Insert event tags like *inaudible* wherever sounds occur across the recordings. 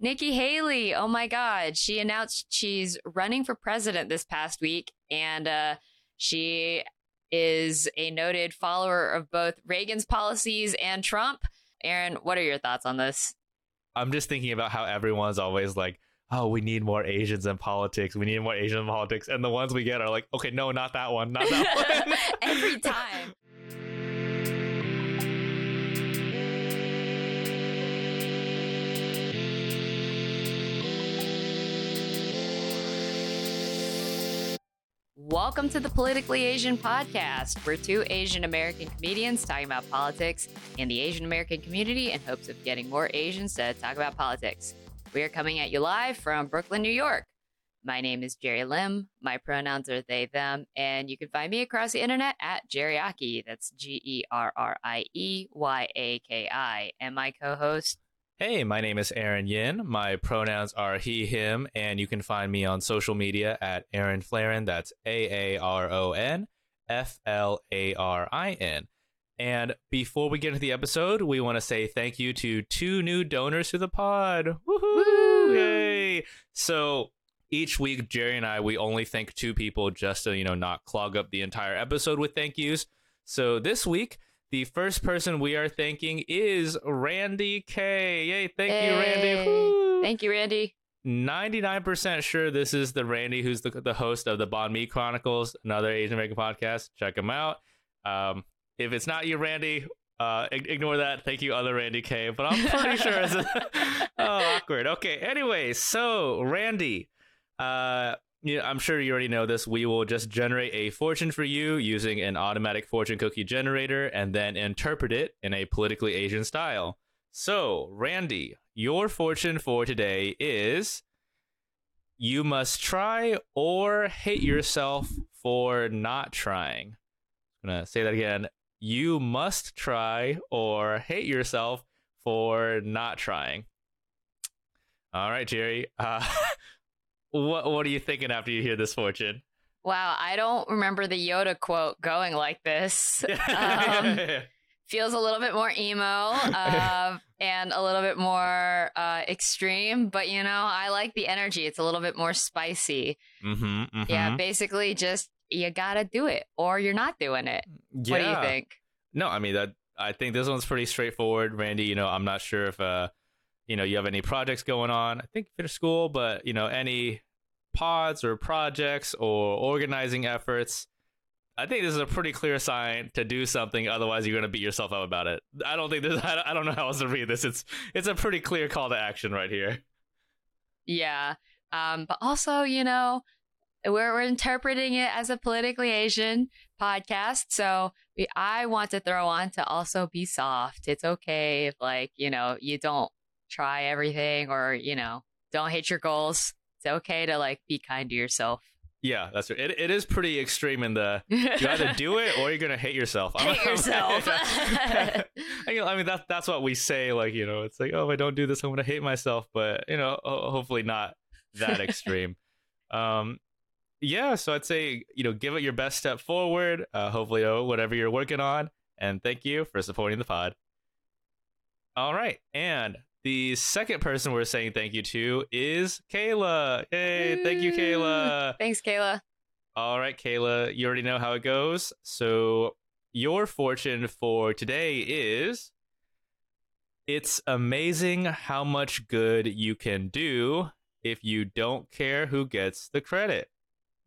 Nikki Haley. Oh my God. She announced she's running for president this past week, and uh, she is a noted follower of both Reagan's policies and Trump. Aaron, what are your thoughts on this? I'm just thinking about how everyone's always like, oh, we need more Asians in politics. We need more Asian in politics. And the ones we get are like, okay, no, not that one. Not that *laughs* one. Every time. Welcome to the Politically Asian podcast. We're two Asian American comedians talking about politics and the Asian American community in hopes of getting more Asians to talk about politics. We are coming at you live from Brooklyn, New York. My name is Gerrie Lim. My pronouns are they, them, and you can find me across the internet at Gerrieyaki. That's G E R R I E Y A K I. And my co host, Hey, my name is Aaron Yin. My pronouns are he, him, and you can find me on social media at Aaron Flarin. That's A A R O N F L A R I N. And before we get into the episode, we want to say thank you to two new donors to the pod. Woohoo! Woo! Yay! So each week, Gerrie and I, we only thank two people just to, you know, not clog up the entire episode with thank yous. So this week, the first person we are thanking is Randy K. Yay, thank you, Randy. Woo! Thank you, Randy. 99% sure this is the Randy who's the, the host of the Banh Mi Chronicles, another Asian American podcast. Check him out. Um, if it's not you, Randy, uh, ignore that. Thank you, other Randy K. But I'm pretty sure it's *laughs* *laughs* oh awkward. Okay. Anyway, so Randy, uh, yeah, I'm sure you already know this. We will just generate a fortune for you using an automatic fortune cookie generator and then interpret it in a politically Asian style. So, Randy, your fortune for today is you must try or hate yourself for not trying. I'm going to say that again. You must try or hate yourself for not trying. All right, Gerrie. Uh, *laughs* what what are you thinking after you hear this fortune? Wow, I don't remember the Yoda quote going like this. Um, *laughs* feels a little bit more emo uh, and a little bit more uh, extreme, but you know, I like the energy. It's a little bit more spicy. mm-hmm, Yeah, basically, just you gotta do it or you're not doing it. What do you think? No, I mean that. I think this one's pretty straightforward, Randy. You know, I'm not sure if uh, you know, you have any projects going on. I think you finished school, but you know, any pods or projects or organizing efforts. I think this is a pretty clear sign to do something. Otherwise, you're gonna beat yourself up about it. I don't think this. I don't- I don't know how else to read this. It's it's a pretty clear call to action right here. Yeah. Um, but also, you know, we're, we're interpreting it as a politically Asian podcast. So we, I want to throw on to also be soft. It's okay if, like, you know, you don't try everything or, you know, don't hit your goals. It's okay to, like, be kind to yourself. Yeah, that's right. It, it is pretty extreme in the *laughs* you either do it or you're gonna hate yourself. I don't Hate yourself. *laughs* I mean, I mean, that's that's what we say. Like you know, it's like, oh, if I don't do this, I'm gonna hate myself. But you know, hopefully not that extreme. *laughs* um, yeah. So I'd say you know, give it your best step forward. Uh, hopefully, oh, whatever you're working on, and thank you for supporting the pod. All right, and the second person we're saying thank you to is Kayla. Hey, thank you, Kayla. Thanks, Kayla. All right, Kayla, you already know how it goes. So, your fortune for today is it's amazing how much good you can do if you don't care who gets the credit.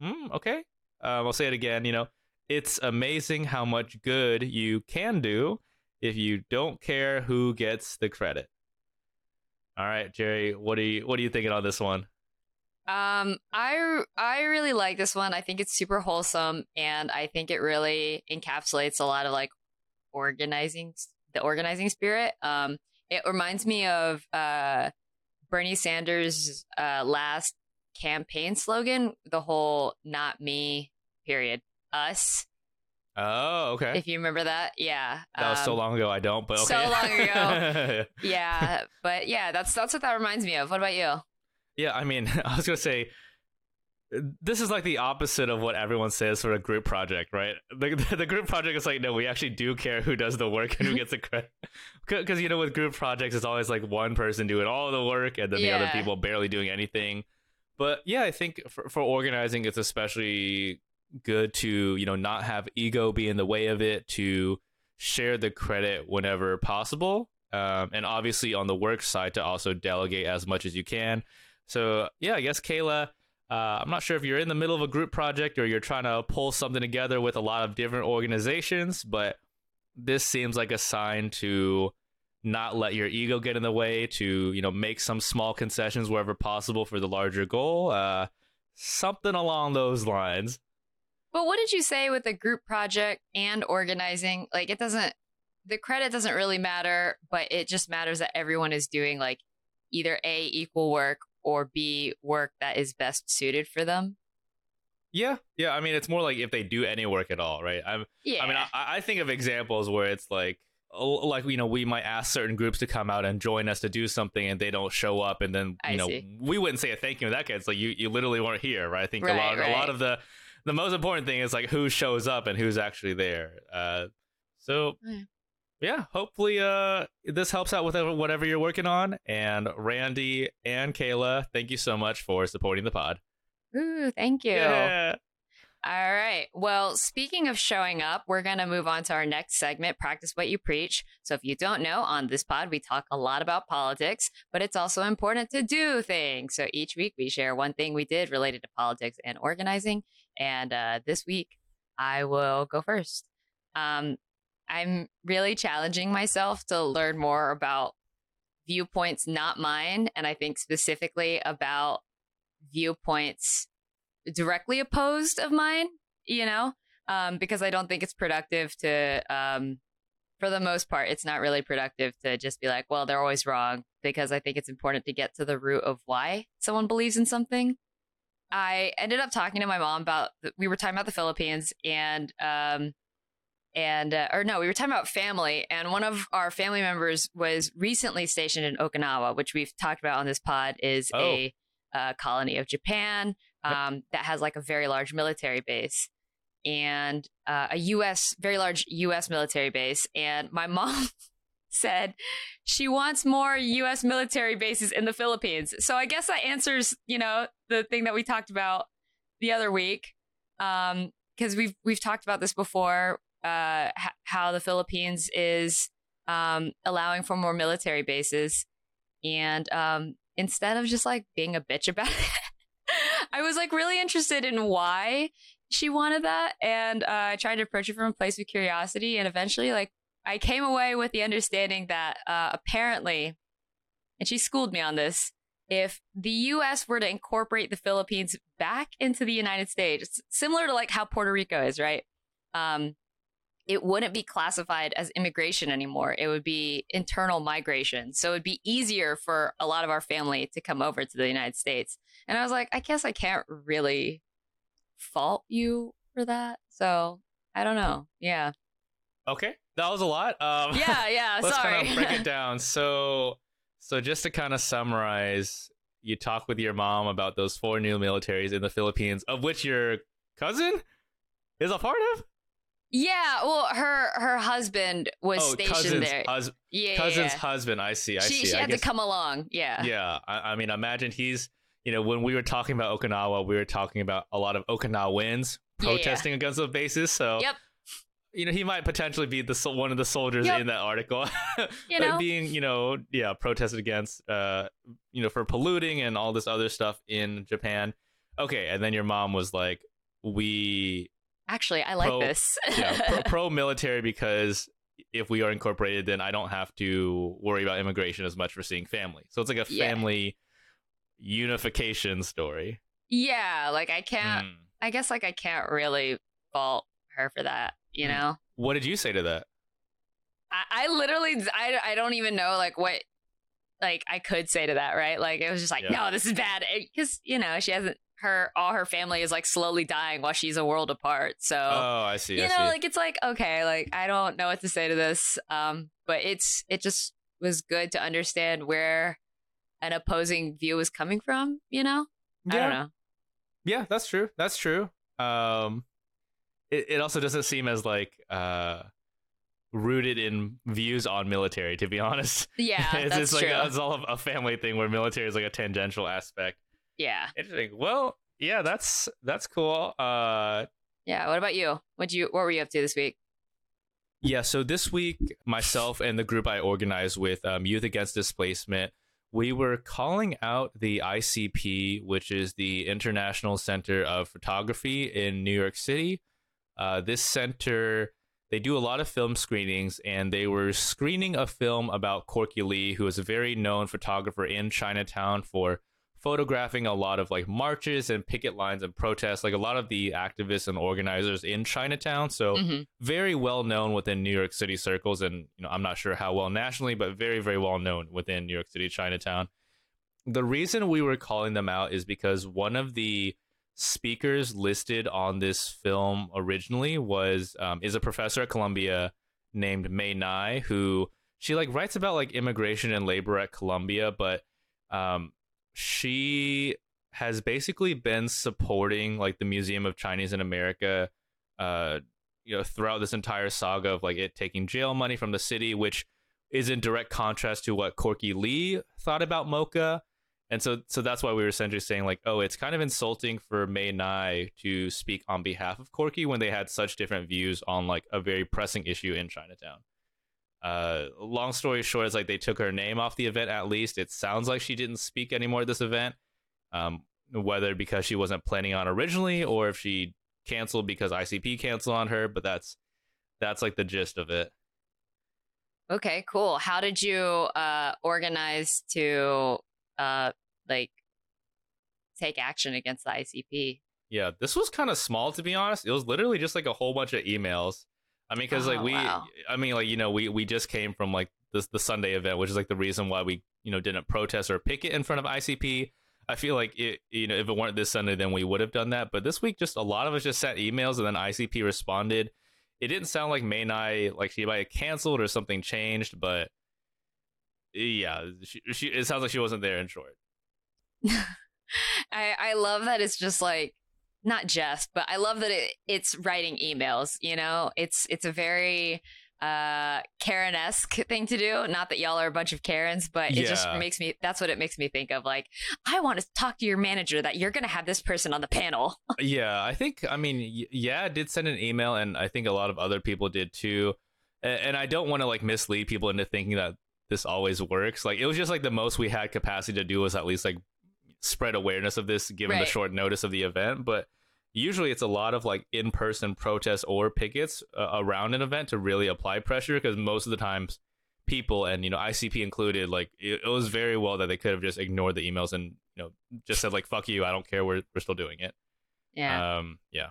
Mm, okay. Um, I'll say it again. You know, it's amazing how much good you can do if you don't care who gets the credit. All right, Gerrie, what are you what are you thinking on this one? Um, I I really like this one. I think it's super wholesome, and I think it really encapsulates a lot of like organizing the organizing spirit. Um, it reminds me of uh Bernie Sanders' uh last campaign slogan, the whole "not me" period, us. Oh, okay. If you remember that, yeah, That was so Um, long ago. I don't, but so long ago. *laughs* Yeah, but yeah, that's that's what that reminds me of. What about you? yeah, I mean, *laughs* I was gonna say, this is like the opposite of what everyone says for a group project, right? The, *laughs* the group project is like, no, we actually do care who does the work and who gets the credit. Because, you know, with group projects, it's always like one person doing all the work and then the other people barely doing anything. But yeah, I think for, for organizing, it's especially good to, you know, not have ego be in the way of it, to share the credit whenever possible. Um, and obviously on the work side to also delegate as much as you can. So yeah, I guess Kayla, uh, I'm not sure if you're in the middle of a group project or you're trying to pull something together with a lot of different organizations, but this seems like a sign to not let your ego get in the way, to you know make some small concessions wherever possible for the larger goal. Uh, something along those lines. But what did you say with the group project and organizing? Like it doesn't the credit doesn't really matter, but it just matters that everyone is doing like either A equal work or B work that is best suited for them. Yeah, yeah. I mean, it's more like if they do any work at all, right? I'm. Yeah. I mean, I, I think of examples where it's like, like you know, we might ask certain groups to come out and join us to do something, and they don't show up, and then you I know, see. we wouldn't say a thank you in that case. Like you, you literally weren't here, right? I think a Right, lot, a lot of the, the most important thing is like who shows up and who's actually there. Uh, so. Mm. Yeah, hopefully uh this helps out with whatever you're working on. And Randy and Kayla, thank you so much for supporting the pod. Ooh, thank you. Yeah. All right. Well, speaking of showing up, we're going to move on to our next segment, Practice What You Preach. So, if you don't know, on this pod, we talk a lot about politics, but it's also important to do things. So, each week we share one thing we did related to politics and organizing. And uh, this week, I will go first. Um, I'm really challenging myself to learn more about viewpoints not mine. And I think specifically about viewpoints directly opposed of mine, you know, um, because I don't think it's productive to, um, for the most part, it's not really productive to just be like, well, they're always wrong, because I think it's important to get to the root of why someone believes in something. I ended up talking to my mom about, we were talking about the Philippines and, um, and uh, or no, we were talking about family, and one of our family members was recently stationed in Okinawa, which we've talked about on this pod, is Oh. a uh, colony of Japan Yep. um, that has like a very large military base and uh, a U.S. very large U.S. military base. And my *laughs* mom said she wants more U.S. military bases in the Philippines. So I guess that answers, you know, the thing that we talked about the other week, because we've we've talked about this before. Uh, how the Philippines is um, allowing for more military bases, and um, instead of just like being a bitch about it, *laughs* I was like really interested in why she wanted that, and uh, I tried to approach it from a place of curiosity, and eventually, like, I came away with the understanding that uh, apparently, and she schooled me on this. If the U.S. were to incorporate the Philippines back into the United States, similar to like how Puerto Rico is, right? Um, it wouldn't be classified as immigration anymore. It would be internal migration. So it'd be easier for a lot of our family to come over to the United States. And I was like, I guess I can't really fault you for that. So I don't know. Yeah. Okay, that was a lot. Um, Yeah. Yeah. *laughs* let's sorry. kind of break it *laughs* down. So, so just to kind of summarize, you talk with your mom about those four new militaries in the Philippines, of which your cousin is a part of. yeah. Well, her her husband was oh, stationed cousin's there. hus- yeah. cousin's yeah. husband. I see. I she see. she I had guess, to come along. Yeah. Yeah, I, I mean, imagine he's. You know, when we were talking about Okinawa, we were talking about a lot of Okinawans Yeah, yeah. protesting against those bases. So, Yep. You know, he might potentially be the one of the soldiers Yep. in that article. *laughs* You know. being you know yeah protested against uh you know for polluting and all this other stuff in japan okay and then your mom was like we Actually, I like pro- this. *laughs* yeah pro, *laughs* military because if we are incorporated then i don't have to worry about immigration as much for seeing family so it's like a Yeah. family unification story yeah. Like I can't. Hmm. I guess like I can't really fault her for that. You Hmm. know. what did you say to that I, I literally I, I don't even know like what like I could say to that right like it was just like Yeah. no this is bad because you know she hasn't her all her family is like slowly dying while she's a world apart so oh i see you i know see like it's like okay like I don't know what to say to this um but it's it just was good to understand where an opposing view was coming from you know I don't know Yeah, that's true. That's true. Um, it, it also doesn't seem as like uh rooted in views on military. To be honest, Yeah, *laughs* it's, that's it's like true. a, it's all a family thing where military is like a tangential aspect. yeah, Interesting. Well, yeah, that's that's cool. Uh, yeah. What about you? What you what were you up to this week? Yeah, so this week, myself and the group I organized with, um, Youth Against Displacement, we were calling out the ICP, which is the International Center of Photography in New York City. Uh, this center, they do a lot of film screenings, and they were screening a film about Corky Lee, who is a very known photographer in Chinatown for photographing a lot of like marches and picket lines and protests, like a lot of the activists and organizers in Chinatown. So Mhm. very well known within New York City circles, and you know I'm not sure how well nationally, but very very well known within New York City Chinatown. The reason we were calling them out is because one of the speakers listed on this film originally was um, is a professor at Columbia named Mae Ngai, who she like writes about like immigration and labor at Columbia, but um, she has basically been supporting like the Museum of Chinese in America uh you know throughout this entire saga of like it taking jail money from the city which is in direct contrast to what Corky Lee thought about MOCA and so so that's why we were essentially saying like oh it's kind of insulting for Mae Ngai to speak on behalf of Corky when they had such different views on like a very pressing issue in Chinatown uh long story short it's like they took her name off the event at least it sounds like she didn't speak anymore at this event um whether because she wasn't planning on originally or if she canceled because ICP canceled on her, but that's that's like the gist of it. Okay, cool. How did you uh organize to uh like take action against the ICP? Yeah, this was kind of small to be honest. It was literally just like a whole bunch of emails. I mean, because like Oh, we, wow. I mean, like you know, we we just came from like this the Sunday event, which is like the reason why we you know didn't protest or picket in front of ICP. I feel like it, you know, if it weren't this Sunday, then we would have done that. But this week, just a lot of us just sent emails, and then ICP responded. It didn't sound like Mae Ngai like she might have canceled or something changed, but yeah, she, she it sounds like she wasn't there. In short, *laughs* I I love that it's just like not just, but I love that it, it's writing emails, you know? It's it's a very uh Karen-esque thing to do. Not that y'all are a bunch of Karens, but it just makes me that's what it makes me think of. Like, I want to talk to your manager that you're gonna have this person on the panel. *laughs* yeah, I think I mean yeah, I did send an email, and I think a lot of other people did too. And I don't want to like mislead people into thinking that this always works. Like it was just like the most we had capacity to do was at least like spread awareness of this given the short notice of the event, but. Usually, it's a lot of like in-person protests or pickets uh, around an event to really apply pressure. Because most of the times, people and you know ICP included, like it, it was very well that they could have just ignored the emails and you know just said like "fuck you," I don't care. We're we're still doing it. Yeah. Um, yeah.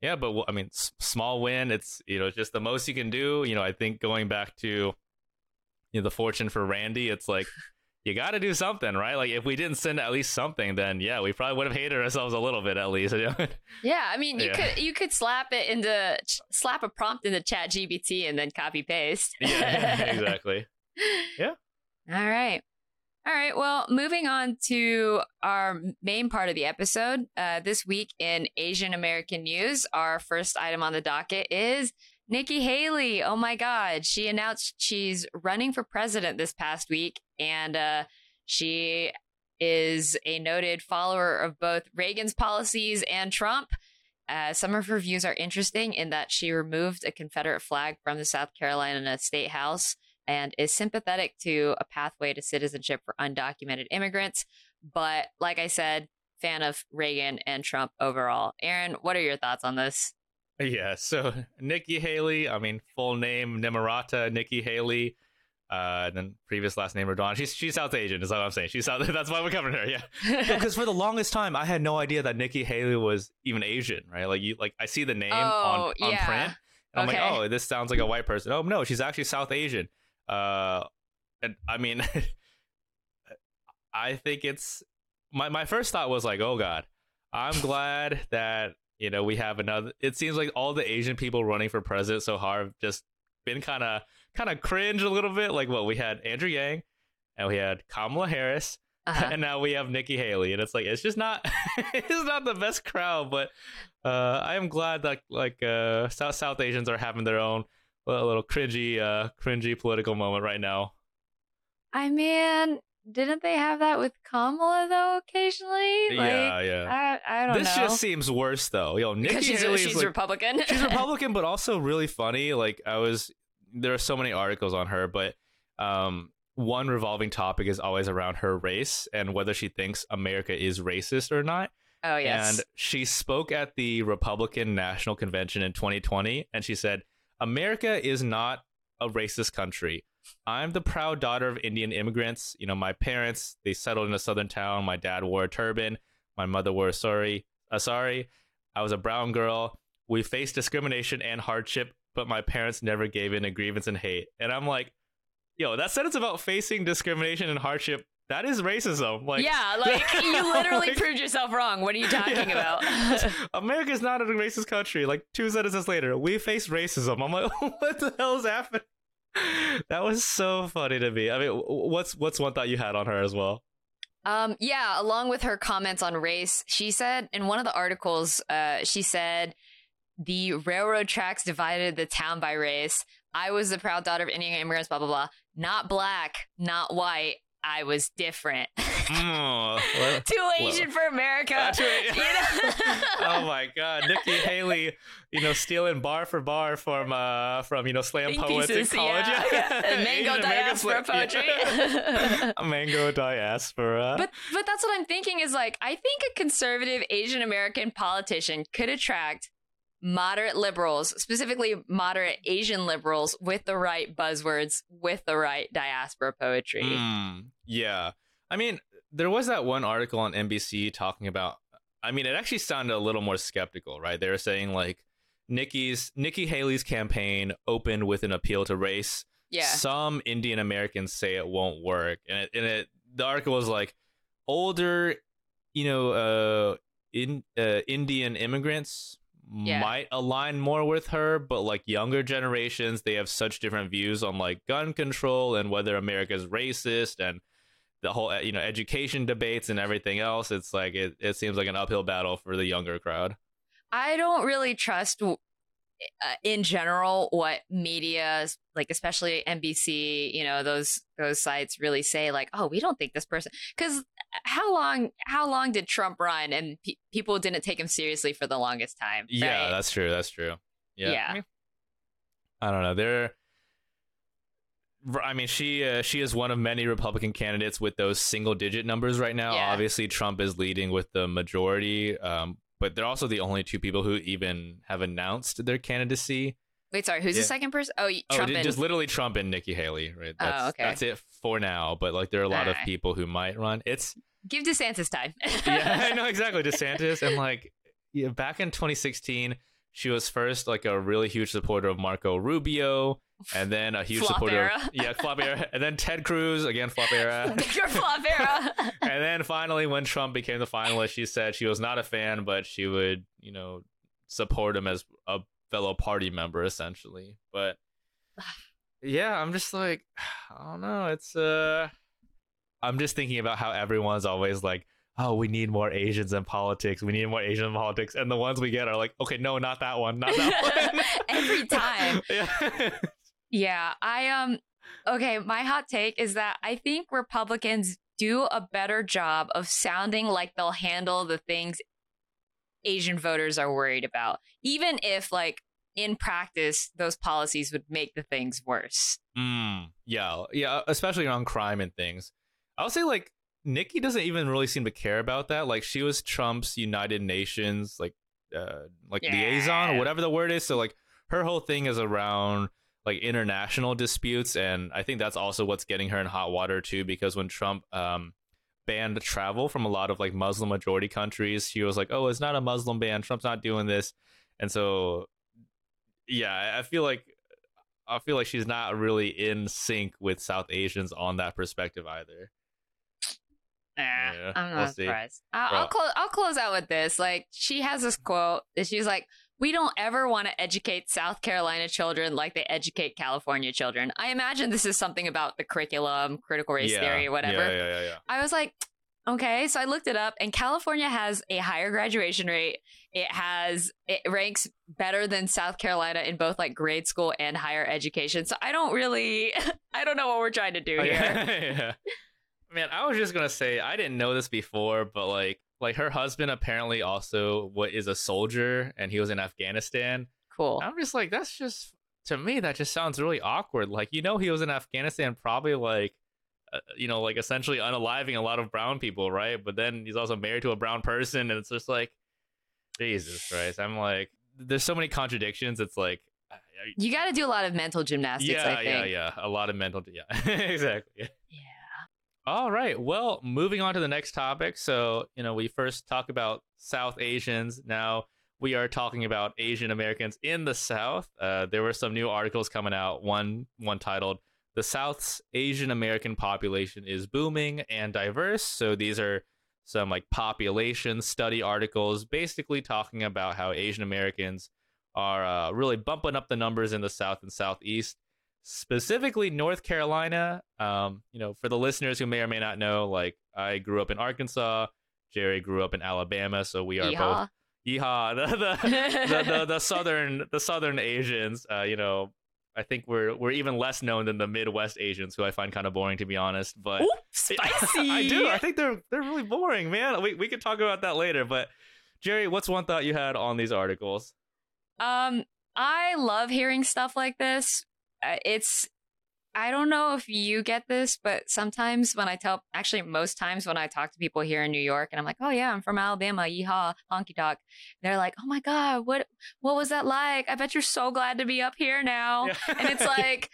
Yeah, but well, I mean, s- small win. It's you know just the most you can do. You know, I think going back to you know the fortune for Randy, it's like you got to do something, right? Like if we didn't send at least something, then yeah, we probably would have hated ourselves a little bit at least. *laughs* yeah, I mean, you yeah. could you could slap it into slap a prompt into ChatGPT and then copy paste. *laughs* yeah, *laughs* exactly. Yeah. All right. All right. Well, moving on to our main part of the episode. Uh, this week in Asian American news, our first item on the docket is Nikki Haley. Oh my God. She announced she's running for president this past week, and uh, she is a noted follower of both Reagan's policies and Trump. Uh, some of her views are interesting in that she removed a Confederate flag from the South Carolina State House and is sympathetic to a pathway to citizenship for undocumented immigrants. But like I said, fan of Reagan and Trump overall. Aaron, what are your thoughts on this? Yeah, so *laughs* Nikki Haley, I mean, full name Nimarata Nikki Haley, uh, and then previous last name Radon. *laughs* She's she's South Asian, is what I'm saying. She's South. *laughs* That's why we're covering her. Yeah, because for the longest time, I had no idea that Nikki Haley was even Asian. Right? Like you, like I see the name on Oh, on yeah. print, and I'm like, oh, this sounds like a white person. Oh no, she's actually South Asian. Uh, and I mean, I think it's my my first thought was like, oh god, I'm glad that you know we have another. It seems like all the Asian people running for president so far have just been kind of kind of cringe a little bit. Like what we had Andrew Yang, and we had Kamala Harris. Uh-huh. and now we have Nikki Haley, and it's like it's just not *laughs* it's not the best crowd, but uh, I am glad that like uh, South South Asians are having their own uh, little cringy uh, cringy political moment right now. I mean, didn't they have that with Kamala though? Occasionally, like, yeah, yeah. I, I don't This know. This just seems worse though. Yo, Nikki because she's, Haley she's is like, Republican. she's *laughs* Republican, but also really funny. Like I was, there are so many articles on her, but um, one revolving topic is always around her race and whether she thinks America is racist or not. oh yes. And she spoke at the Republican National Convention in 2020, and she said, "America is not a racist country." I'm the proud daughter of Indian immigrants. You know, my parents, they settled in a southern town. My dad wore a turban. My mother wore a sari. A sari. I was a brown girl. We faced discrimination and hardship, but my parents never gave in to grievance and hate. And I'm like, yo, that sentence about facing discrimination and hardship, that is racism. Like, yeah, *laughs* like you literally Like- proved yourself wrong. What are you *laughs* talking Yeah. about? *laughs* America's not a racist country. Like two sentences later, we face racism. I'm like, what the hell is happening? *laughs* That was so funny to me. I mean, what's what's one thought you had on her as well? Um, yeah, along with her comments on race, she said in one of the articles, uh, she said the railroad tracks divided the town by race. I was the proud daughter of Indian immigrants, blah blah blah. Not black, not white. I was different. *laughs* Mm, what- Too Asian for America. Too- *laughs* you know? *laughs* oh my god, Nikki Haley, you know, stealing bar for bar from uh from you know slam Think poets pieces, in college. yeah, yeah. Mango Asian American diaspora slam- yeah. Mango diaspora. But but that's what I'm thinking is like I think a conservative Asian American politician could attract moderate liberals, specifically moderate Asian liberals with the right buzzwords, with the right diaspora poetry. Mm, yeah. I mean, there was that one article on NBC talking about I mean, it actually sounded a little more skeptical, right? They were saying like Nikki's Nikki Haley's campaign opened with an appeal to race. Yeah. Some Indian Americans say it won't work. And it, and it the article was like older, you know, uh in uh, Indian immigrants Yeah. might align more with her, but like younger generations, they have such different views on like gun control and whether America's racist and the whole uh, you know education debates and everything else. It's like it, it seems like an uphill battle for the younger crowd. I don't really trust uh, in general what media like especially NBC, you know, those those sites really say like, "Oh, we don't think this person." Cuz how long how long did Trump run and pe- people didn't take him seriously for the longest time, Yeah, that's true. That's true. Yeah. Yeah. I, mean, I don't know. They're I mean, she uh, she is one of many Republican candidates with those single digit numbers right now. Yeah. Obviously, Trump is leading with the majority, um, but they're also the only two people who even have announced their candidacy. Wait, sorry, who's Yeah. the second person? Oh, Oh, Trump and just literally Trump and Nikki Haley, right? Oh, that's, Oh, okay. That's it for now. But like, there are a lot of Alright. people who might run. It's give DeSantis time. *laughs* yeah, *laughs* I know exactly. DeSantis and like yeah, back in 2016, she was first like a really huge supporter of Marco Rubio, and then a huge Flop supporter era. of *laughs* yeah, flop era, and then Ted Cruz again, flop era. Your flop era. and then finally, when Trump became the finalist, she said she was not a fan, but she would, you know, support him as a fellow party member, essentially. But yeah, I'm just like, *sighs* I don't know. It's uh, I'm just thinking about how everyone's always like, oh, we need more Asians in politics. We need more Asian in politics, and the ones we get are like, okay, no, not that one, not that *laughs* one. Every *laughs* time. yeah. Yeah, I um okay, my hot take is that I think Republicans do a better job of sounding like they'll handle the things Asian voters are worried about, even if like in practice those policies would make the things worse. Mm, yeah, yeah, especially on crime and things. I'll say like Nikki doesn't even really seem to care about that. Like she was Trump's United Nations like uh like liaison or whatever the word is. So like her whole thing is around like international disputes and I think that's also what's getting her in hot water too because when Trump um banned travel from a lot of like Muslim majority countries, she was like, "Oh, it's not a Muslim ban. Trump's not doing this." And so yeah, I- feel like I feel like she's not really in sync with South Asians on that perspective either. Nah, Yeah, I'm we'll not see. surprised. I'll, I'll close. I'll close out with this. Like she has this quote that she's like, "We don't ever want to educate South Carolina children like they educate California children." I imagine this is something about the curriculum, critical race yeah, theory, whatever. Yeah, yeah, yeah, yeah. I was like, Okay, so I looked it up, and California has a higher graduation rate. It has it ranks better than South Carolina in both like grade school and higher education. So I don't really, *laughs* I don't know what we're trying to do Oh, here. *laughs* yeah. Man, I was just gonna say I didn't know this before, but like like her husband apparently also what is a soldier and he was in Afghanistan. Cool. I'm just like, that's just to me that just sounds really awkward. Like you know he was in Afghanistan probably like you know like essentially unaliving a lot of brown people, right? But then he's also married to a brown person and it's just like Jesus Christ. I'm like there's so many contradictions. It's like You got to do a lot of mental gymnastics. yeah, I think. yeah, yeah. A lot of mental yeah. *laughs* exactly. Yeah. All right. Well, moving on to the next topic. So, you know, we first talk about South Asians. Now we are talking about Asian Americans in the South. Uh, there were some new articles coming out. One one titled "The South's Asian American Population is Booming and Diverse." So these are some like population study articles, basically talking about how Asian Americans are uh, really bumping up the numbers in the South and Southeast specifically North Carolina. Um, you know, for the listeners who may or may not know, like I grew up in Arkansas, Gerrie grew up in Alabama, so we are both Yeehaw. yeehaw *laughs* the the, the, the, the *laughs* southern the southern Asians. Uh, you know, I think we're we're even less known than the Midwest Asians, who I find kind of boring to be honest. But Ooh, *laughs* spicy. *laughs* I do. I think they're they're really boring, man. We we could talk about that later. But Gerrie, what's one thought you had on these articles? Um, I love hearing stuff like this. Uh, it's I don't know if you get this, but sometimes when I tell, actually most times when I talk to people here in New York, and I'm like, "Oh yeah, I'm from Alabama, yeehaw, honky tonk," they're like, "Oh my god, what what was that like? I bet you're so glad to be up here now." And it's *laughs* like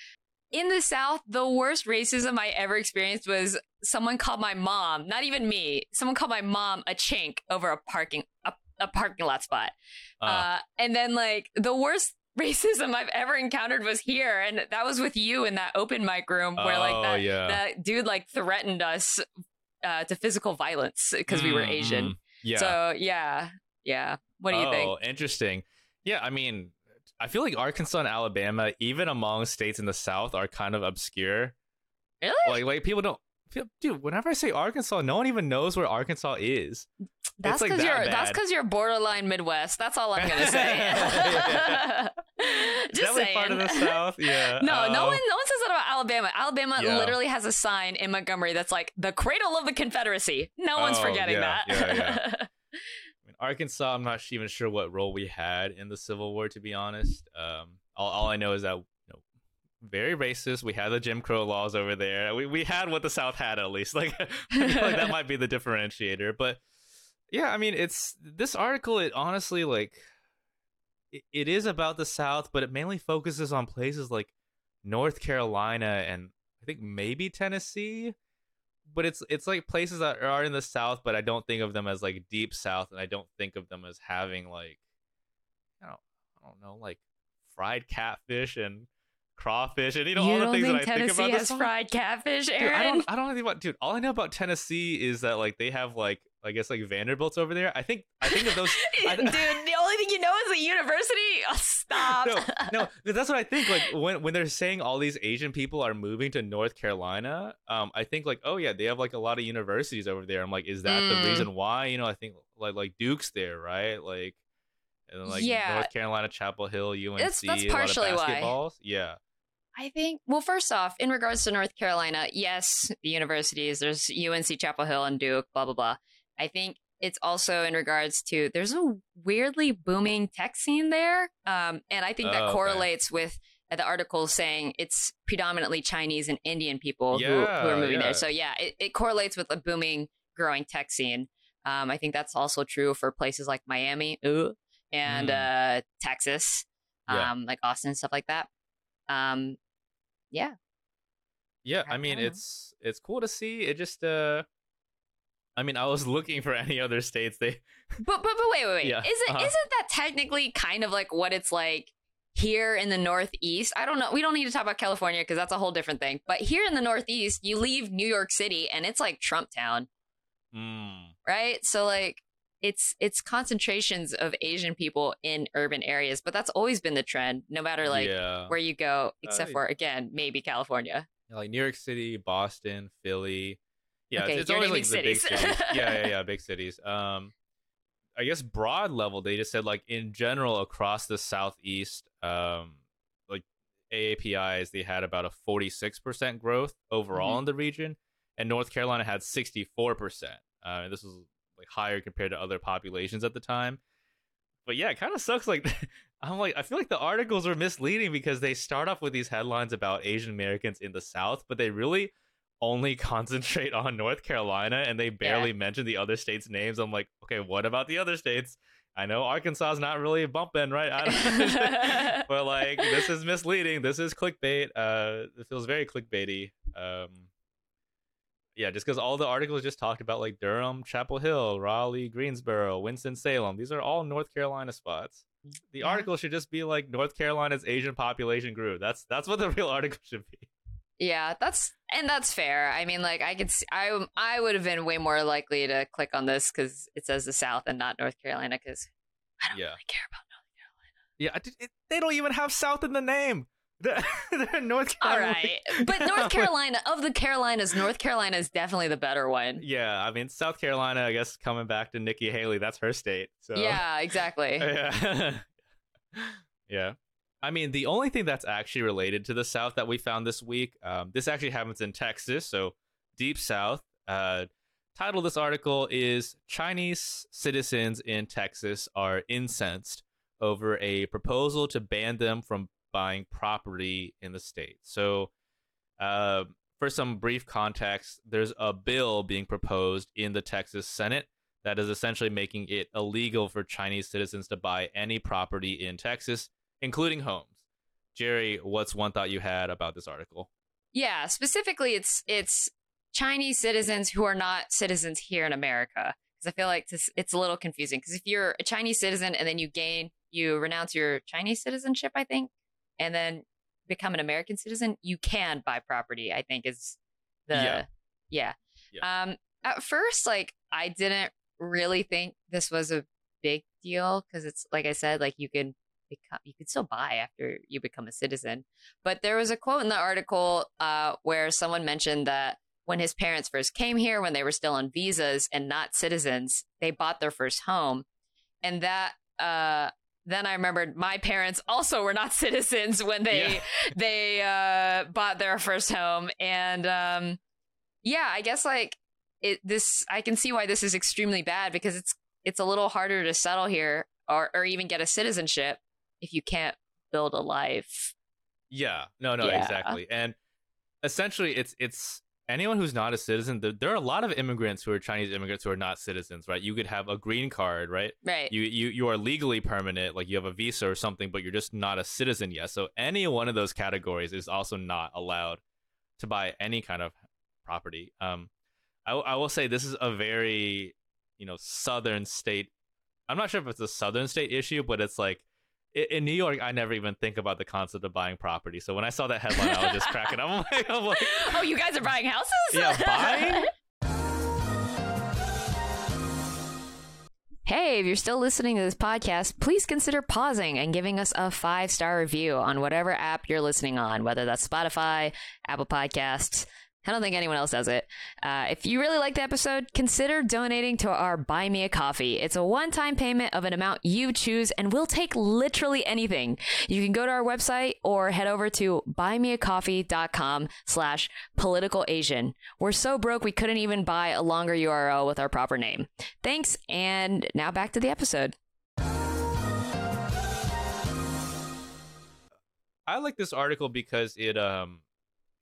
in the South, the worst racism I ever experienced was someone called my mom, not even me, someone called my mom a chink over a parking a, a parking lot spot. Uh, Uh, and then like the worst racism I've ever encountered was here, and that was with you in that open mic room where like Oh, that yeah. that dude like threatened us uh, to physical violence because we were mm, Asian. mm, yeah. So yeah, yeah. What do you oh, think? interesting. Yeah, I mean, I feel like Arkansas and Alabama, even among states in the South, are kind of obscure. Really? Like, like people don't. Dude, whenever I say Arkansas, no one even knows where Arkansas is. That's like because that you're that's because you're borderline Midwest. That's all I'm gonna say. *laughs* Yeah. *laughs* Just Definitely saying. part of the South. Yeah. *laughs* No, no Um, one, no one says that about Alabama. Alabama Yeah. literally has a sign in Montgomery that's like the cradle of the Confederacy. No one's Oh, forgetting yeah, that. yeah, yeah. I mean, Arkansas, I'm not even sure what role we had in the Civil War, to be honest. Um, all, all I know is that very racist. We had the Jim Crow laws over there. We we had what the South had at least. *laughs* Like, like that might be the differentiator. But yeah, I mean, it's this article. It honestly like it, it is about the South, but it mainly focuses on places like North Carolina and I think maybe Tennessee but it's it's like places that are in the south but i don't think of them as like deep south and i don't think of them as having like i don't, I don't know like fried catfish and crawfish and you know you all the things think that i Tennessee think about has this fried catfish, Dude, Aaron? I don't I don't know about dude. All I know about Tennessee is that like they have like I guess like Vanderbilts over there. I think I think of those *laughs* I- Dude, the only thing you know is the university. Oh, stop. no, *laughs* no, that's what I think. Like when when they're saying all these Asian people are moving to North Carolina, um, I think like, oh yeah, they have like a lot of universities over there. I'm like, is that Mm. the reason why? You know, I think like like Duke's there, right? Like, and then, like Yeah. North Carolina, Chapel Hill, UNC, That's- that's a lot of partially why. Yeah, I think, well, first off, in regards to North Carolina, yes, the universities, there's UNC Chapel Hill and Duke, blah, blah, blah. I think it's also in regards to there's a weirdly booming tech scene there. Um, and I think Oh, that okay. correlates with the article saying it's predominantly Chinese and Indian people who, who are moving yeah. there. So, yeah, it, it correlates with a booming, growing tech scene. Um, I think that's also true for places like Miami ooh, and uh, Texas, Mm. Yeah. um, like Austin and stuff like that. Um, yeah. yeah. I- I mean, I don't know. it's it's cool to see. It just uh, I mean, I was *laughs* looking for any other states. They *laughs* But but but wait wait wait. Yeah, Isn't uh-huh. isn't that technically kind of like what it's like here in the Northeast? I don't know. We don't need to talk about California because that's a whole different thing. But here in the Northeast, you leave New York City and it's like Trump Town, mm, right? So like it's it's concentrations of Asian people in urban areas, but that's always been the trend, no matter like yeah. where you go, except Uh, for again maybe California. Yeah, like New York City, Boston, Philly, Yeah, Okay, it's, it's always like naming the big cities. cities. yeah, yeah, *laughs* yeah, big cities. Um, I guess broad level, they just said like in general across the southeast, um, like AAPIs, they had about a forty six percent growth overall Mhm. in the region, and North Carolina had sixty four percent. Uh, this was like higher compared to other populations at the time. But yeah, it kind of sucks. Like, *laughs* I'm like, I feel like the articles are misleading because they start off with these headlines about Asian Americans in the South, but they really only *laughs* concentrate on North Carolina and they barely mention the other states' names. I'm like, okay, what about the other states? I know Arkansas is not really bumping, right? I don't *laughs* but like, this is misleading. This is clickbait. Uh, it feels very clickbaity. Um, yeah, just because all the articles just talked about like Durham, Chapel Hill, Raleigh, Greensboro, Winston Salem. These are all North Carolina spots. The Yeah. article should just be like North Carolina's Asian population grew. That's that's what the *laughs* real article should be. Yeah, that's and that's fair. I mean, like I could, see, I I would have been way more likely to click on this because it says the South and not North Carolina because I don't Yeah. really care about North Carolina. Yeah, it, they don't even have South in the name. They're, *laughs* they're North Carolina. right, but North Carolina of the Carolinas, North Carolina is definitely the better one. Yeah, I mean South Carolina. I guess coming back to Nikki Haley, that's her state. So Yeah, exactly. *laughs* yeah. yeah. I mean, the only thing that's actually related to the South that we found this week, um, this actually happens in Texas, so deep South. Uh, title of this article is Chinese citizens in Texas are incensed over a proposal to ban them from buying property in the state. So, uh, for some brief context, there's a bill being proposed in the Texas Senate that is essentially making it illegal for Chinese citizens to buy any property in Texas, including homes. Gerrie, what's one thought you had about this article? Yeah, specifically, it's it's Chinese citizens who are not citizens here in America. Because I feel like this, it's a little confusing. Because if you're a Chinese citizen and then you gain, you renounce your Chinese citizenship, I think, and then become an American citizen, you can buy property. I think is the Yeah. yeah. Yeah. Um, at first, like I didn't really think this was a big deal because it's like I said, like you can become you can still buy after you become a citizen. But there was a quote in the article uh, where someone mentioned that when his parents first came here, when they were still on visas and not citizens, they bought their first home, and that. Uh, then I remembered my parents also were not *laughs* citizens when they Yeah. they uh, bought their first home, and um, yeah, I guess like it. This I can see why this is extremely bad because it's it's a little harder to settle here or or even get a citizenship if you can't build a life. Yeah, no, no, Yeah. exactly. And essentially, it's it's anyone who's not a citizen. There, there are a lot of immigrants who are Chinese immigrants who are not citizens, right? You could have a green card, right? Right. You you you are legally permanent, like you have a visa or something, but you're just not a citizen yet. So any one of those categories is also not allowed to buy any kind of property. Um, I I will say this is a very you know southern state. I'm not sure if it's a southern state issue, but it's like in New York, I never even think about the concept of buying property. So when I saw that headline, I was just cracking up. *laughs* I'm like, I'm like, *laughs* oh, you guys are buying houses? yeah, buying. *laughs* Hey, if you're still listening to this podcast, please consider pausing and giving us a five star review on whatever app you're listening on, whether that's Spotify, Apple Podcasts. I don't think anyone else does it. Uh, if you really like the episode, consider donating to our Buy Me a Coffee. It's a one time payment of an amount you choose, and we'll take literally anything. You can go to our website or head over to buymeacoffee.com slash political Asian. We're so broke we couldn't even buy a longer URL with our proper name. Thanks, and now back to the episode. I like this article because it um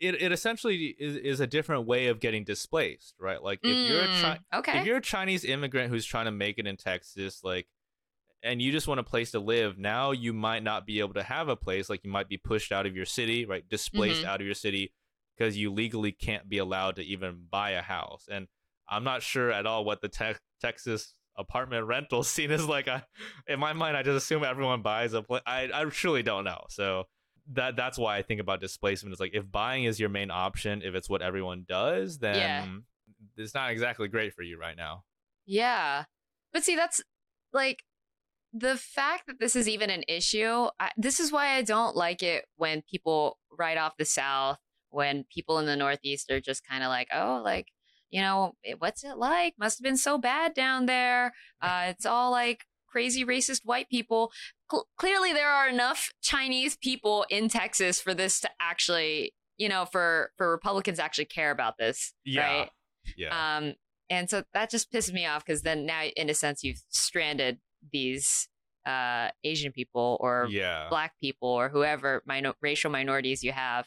it, it essentially is, is a different way of getting displaced, right? Like if you're a Chi- Mm, okay. if you're a Chinese immigrant who's trying to make it in Texas, like and you just want a place to live, now you might not be able to have a place, like you might be pushed out of your city, right? Displaced Mm-hmm. out of your city because you legally can't be allowed to even buy a house. And I'm not sure at all what the te- Texas apartment rental *laughs* scene is like. I, in my mind, I just assume everyone buys a place. I, I truly don't know. So that that's why I think about displacement. Is like if buying is your main option, if it's what everyone does, then Yeah. it's not exactly great for you right now. Yeah. But see, that's like the fact that this is even an issue. I, this is why I don't like it when people write off the South, when people in the Northeast are just kind of like, oh, like you know, "Eh, what's it like? Must have been so bad down there. *laughs* Uh, it's all like crazy racist white people. Cl- clearly, there are enough Chinese people in Texas for this to actually, you know, for for Republicans actually care about this, Yeah. right? Yeah. Um, and so that just pisses me off because then now, in a sense, you've stranded these uh, Asian people or yeah. black people or whoever minor- racial minorities you have.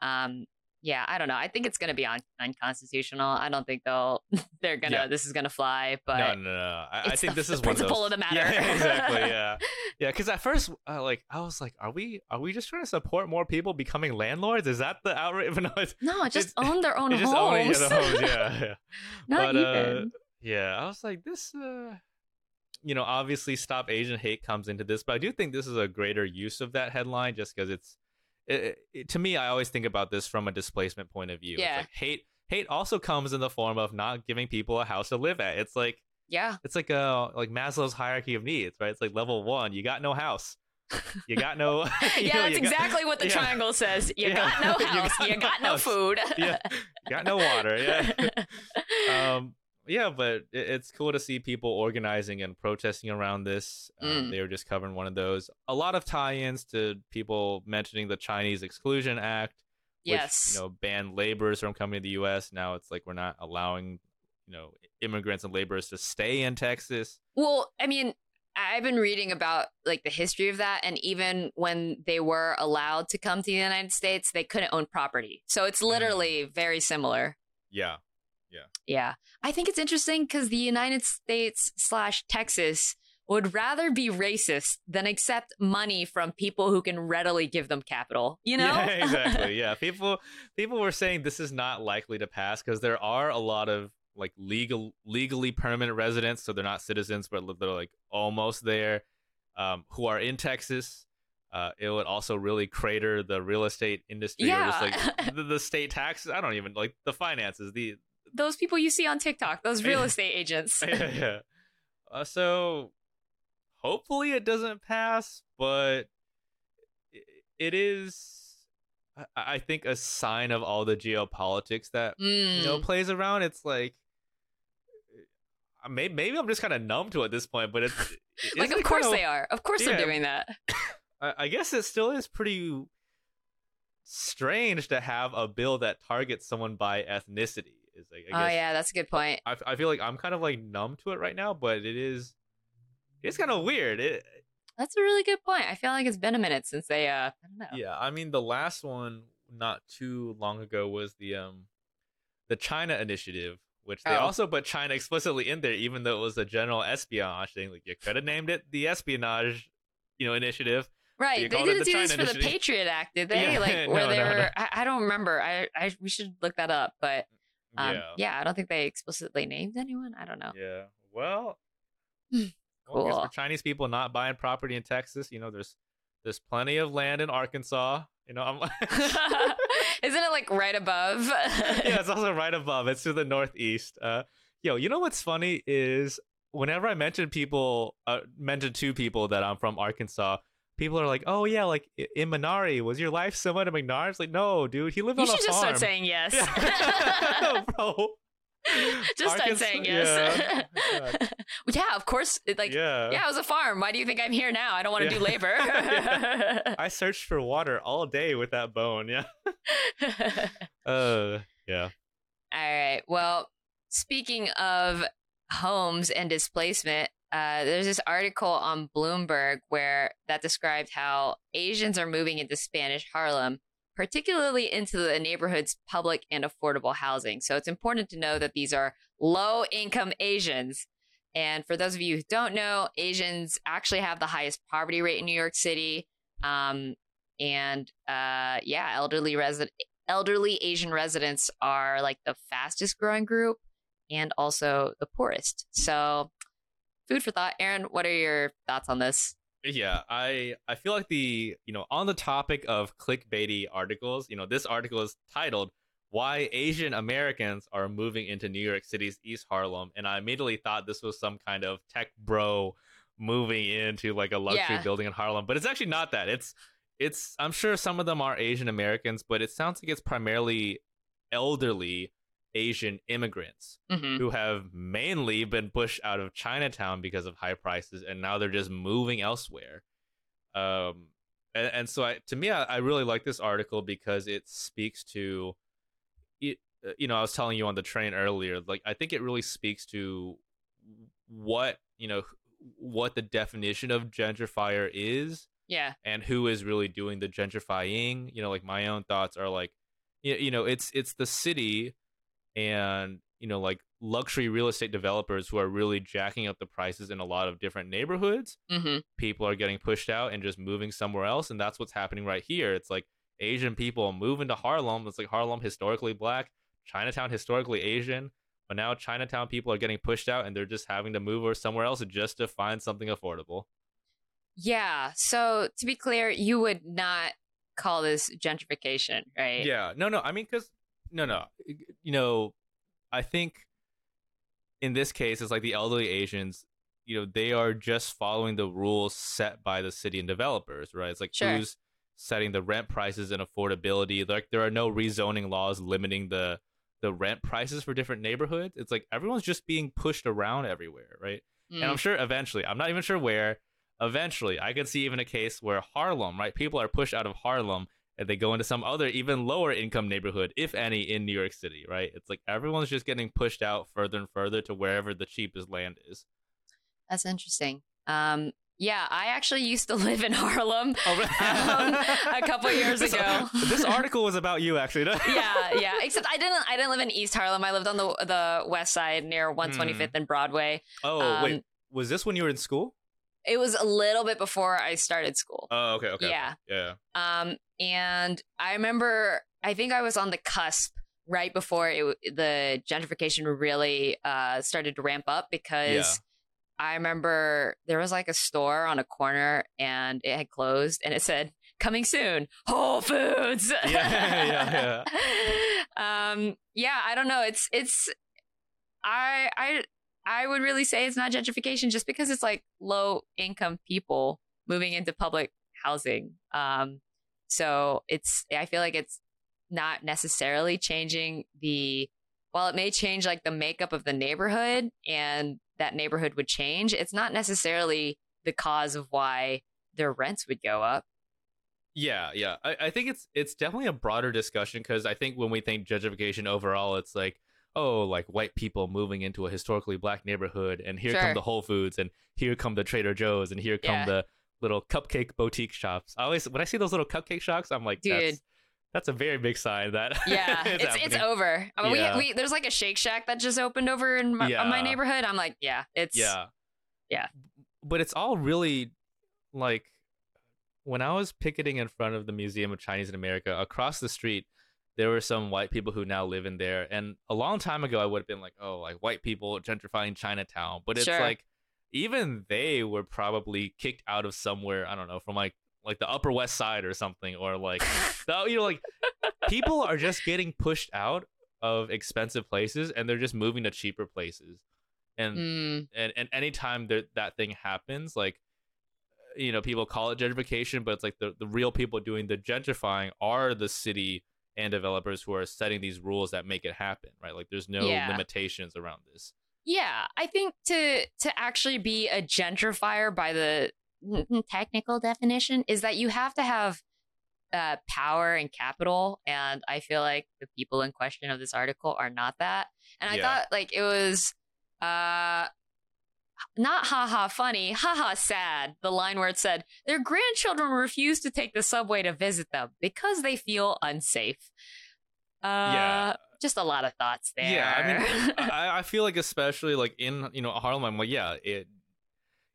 Um, yeah, I don't know. I think it's going to be un- unconstitutional. I don't think they'll *laughs* they're gonna Yeah. this is gonna fly. But no, no, no. I, I think the- this the is one of principle those. of the *laughs* matter. Yeah, exactly. Yeah, *laughs* yeah. Because at first, uh, like, I was like, "Are we? Are we just trying to support more people becoming landlords? Is that the outrage?" No, it's, no, just own their own it's just homes. owning homes. Yeah, yeah. Not but uh, yeah, I was like, this. uh You know, obviously, stop Asian hate comes into this, but I do think this is a greater use of that headline, just because it's. It, it, to me, I always think about this from a displacement point of view. It's Yeah. like hate. Hate also comes in the form of not giving people a house to live at. It's like yeah, it's like a like Maslow's hierarchy of needs, right? It's like level one, you got no house, you got no. *laughs* *laughs* you yeah, know, that's you got- exactly what the yeah. triangle says. You Yeah. got no *laughs* You house. got You no got no food. yeah, you got no water. Yeah. um, yeah, but it, it's cool to see people organizing and protesting around this. Um, Mm. They were just covering one of those. A lot of tie-ins to people mentioning the Chinese Exclusion Act, which yes. you know banned laborers from coming to the U.S. Now it's like we're not allowing you know immigrants and laborers to stay in Texas. Well, I mean, I've been reading about like the history of that, and even when they were allowed to come to the United States, they couldn't own property. So it's literally very similar. Yeah, Yeah, Yeah. I think it's interesting because the United States slash Texas would rather be racist than accept money from people who can readily give them capital. You know? Yeah, *laughs* exactly. Yeah, people people were saying this is not likely to pass because there are a lot of like legal legally permanent residents, so they're not citizens, but they're like almost there, um, who are in Texas. Uh, it would also really crater the real estate industry or just like *laughs* the, the state taxes. I don't even like the finances. The those people you see on TikTok, those real *laughs* estate agents. *laughs* yeah, yeah. Uh, so hopefully it doesn't pass, but it is, I- think, a sign of all the geopolitics that you know Mm. plays around. It's like. Maybe, maybe I'm just kind of numb to it at this point, but it's *laughs* like, of it course kinda- they are. Of course Yeah. they're doing that. *coughs* I, I guess it still is pretty strange to have a bill that targets someone by ethnicity. Is like, I oh yeah, that's a good point. I, I feel like I'm kind of like numb to it right now, but it is it's kind of weird. It, That's a really good point. I feel like it's been a minute since they uh I don't know. yeah, I mean the last one not too long ago was the um the China initiative, which they Oh. also put China explicitly in there, even though it was a general espionage thing. Like you could have named it the espionage, you know, initiative. Right. They didn't the do this for the. Patriot Act, did *laughs* they? Yeah, like *laughs* no, where they no, no. were I, I don't remember. I, I we should look that up, but um, yeah, yeah, I don't think they explicitly named anyone. I don't know. yeah. Well, well, I guess Cool. for Chinese people not buying property in Texas, you know, there's there's plenty of land in Arkansas. You know, I'm *laughs* Isn't it like right above? *laughs* yeah, it's also right above. It's to the northeast. Uh, yo, you know what's funny is whenever I mention people, uh, mention to people that I'm from Arkansas, people are like, "Oh yeah, like in Minari, was your life similar to McNair's?" Like, no, dude, he lived you on should a just start saying yes. *laughs* Yeah. *laughs* bro. just start saying yes. Yeah, *laughs* yeah, of course. It, like yeah. yeah, it was a farm. Why do you think I'm here now? I don't want to Yeah. do labor. I searched for water all day with that bone. Yeah. Uh. Yeah. All right. Well, speaking of homes and displacement, uh, there's this article on Bloomberg where that described how Asians are moving into Spanish Harlem, particularly into the neighborhood's public and affordable housing. So it's important to know that these are low income Asians. And for those of you who don't know, Asians actually have the highest poverty rate in New York City. Um, and uh, yeah, elderly resident elderly Asian residents are like the fastest growing group and also the poorest. So, food for thought. Aaron, what are your thoughts on this? Yeah, I I feel like the you know on the topic of clickbaity articles, you know this article is titled "Why Asian Americans Are Moving into New York City's East Harlem," and I immediately thought this was some kind of tech bro moving into like a luxury Yeah. building in Harlem, but it's actually not that. It's it's I'm sure some of them are Asian Americans, but it sounds like it's primarily elderly Asian immigrants hmm who have mainly been pushed out of Chinatown because of high prices, and now they're just moving elsewhere. Um, and, and so I, to me, I, I really like this article because it speaks to, it, uh, you know, I was telling you on the train earlier, like I think it really speaks to what you know what the definition of gentrifier is Yeah. and who is really doing the gentrifying you know like my own thoughts are like you, you know it's it's the city and you know like luxury real estate developers who are really jacking up the prices in a lot of different neighborhoods hmm people are getting pushed out and just moving somewhere else and that's what's happening right here it's like asian people move into harlem it's like harlem historically black chinatown historically asian but now chinatown people are getting pushed out and they're just having to move or somewhere else just to find something affordable Yeah. So to be clear, you would not call this gentrification, right? Yeah, no, no. I mean, because no, no. You know, I think in this case, it's like the elderly Asians. You know, they are just following the rules set by the city and developers, right? It's like Sure. who's setting the rent prices and affordability. Like there are no rezoning laws limiting the the rent prices for different neighborhoods. It's like everyone's just being pushed around everywhere, right? Mm. And I'm sure eventually, I'm not even sure where, eventually, I could see even a case where Harlem, right? People are pushed out of Harlem and they go into some other, even lower income neighborhood, if any, in New York City, right? It's like everyone's just getting pushed out further and further to wherever the cheapest land is. That's interesting. Um, yeah, I actually used to *laughs* live in Harlem um, a couple *laughs* years This- ago. this article was about you, actually. *laughs* yeah, yeah. Except I didn't. I didn't live in East Harlem. I lived on the the west side near 125th and Broadway. Oh, Um, wait. Was this when you were in school? It was a little bit before I started school. Oh, okay, okay. yeah. Yeah. Um, and I remember, I think I was on the cusp right before it, the gentrification really uh, started to ramp up because Yeah. I remember there was like a store on a corner and it had closed and it said coming soon, Whole Foods. *laughs* Yeah, yeah, yeah. *laughs* um, yeah, I don't know. It's it's I I I would really say it's not gentrification just because it's like low income people moving into public housing. Um, so it's I feel like it's not necessarily changing the while it may change like the makeup of the neighborhood and that neighborhood would change, it's not necessarily the cause of why their rents would go up. Yeah, yeah. I, I think it's it's definitely a broader discussion because I think when we think gentrification overall, it's like, oh, like white people moving into a historically black neighborhood, and here Sure. come the Whole Foods, and here come the Trader Joe's, and here come Yeah. the little cupcake boutique shops. I always when I see those little cupcake shops, I'm like, Dude. that's that's a very big sign that *laughs* Yeah, it's it's happening. over. I mean, Yeah. we, we there's like a Shake Shack that just opened over in my, Yeah. my neighborhood. I'm like, yeah, it's Yeah. Yeah. But it's all really like when I was picketing in front of the Museum of Chinese in America, across the street, there were some white people who now live in there. And a long time ago, I would have been like, oh, like white people gentrifying Chinatown. But it's Sure. like even they were probably kicked out of somewhere, I don't know, from like like the Upper West Side or something, or like *laughs* the, you know, like people are just getting pushed out of expensive places and they're just moving to cheaper places. And Mm, and and anytime that that thing happens like you know people call it gentrification but it's like the, the real people doing the gentrifying are the city and developers who are setting these rules that make it happen right like there's no Yeah. limitations around this yeah, I think to to actually be a gentrifier by the technical definition is that you have to have uh, power and capital, and I feel like the people in question of this article are not that. And I Yeah. thought like it was uh not haha funny, haha sad. The line where it said their grandchildren refuse to take the subway to visit them because they feel unsafe. Uh, Yeah. just a lot of thoughts there. yeah i mean *laughs* I, I feel like especially like in you know harlem i'm like yeah it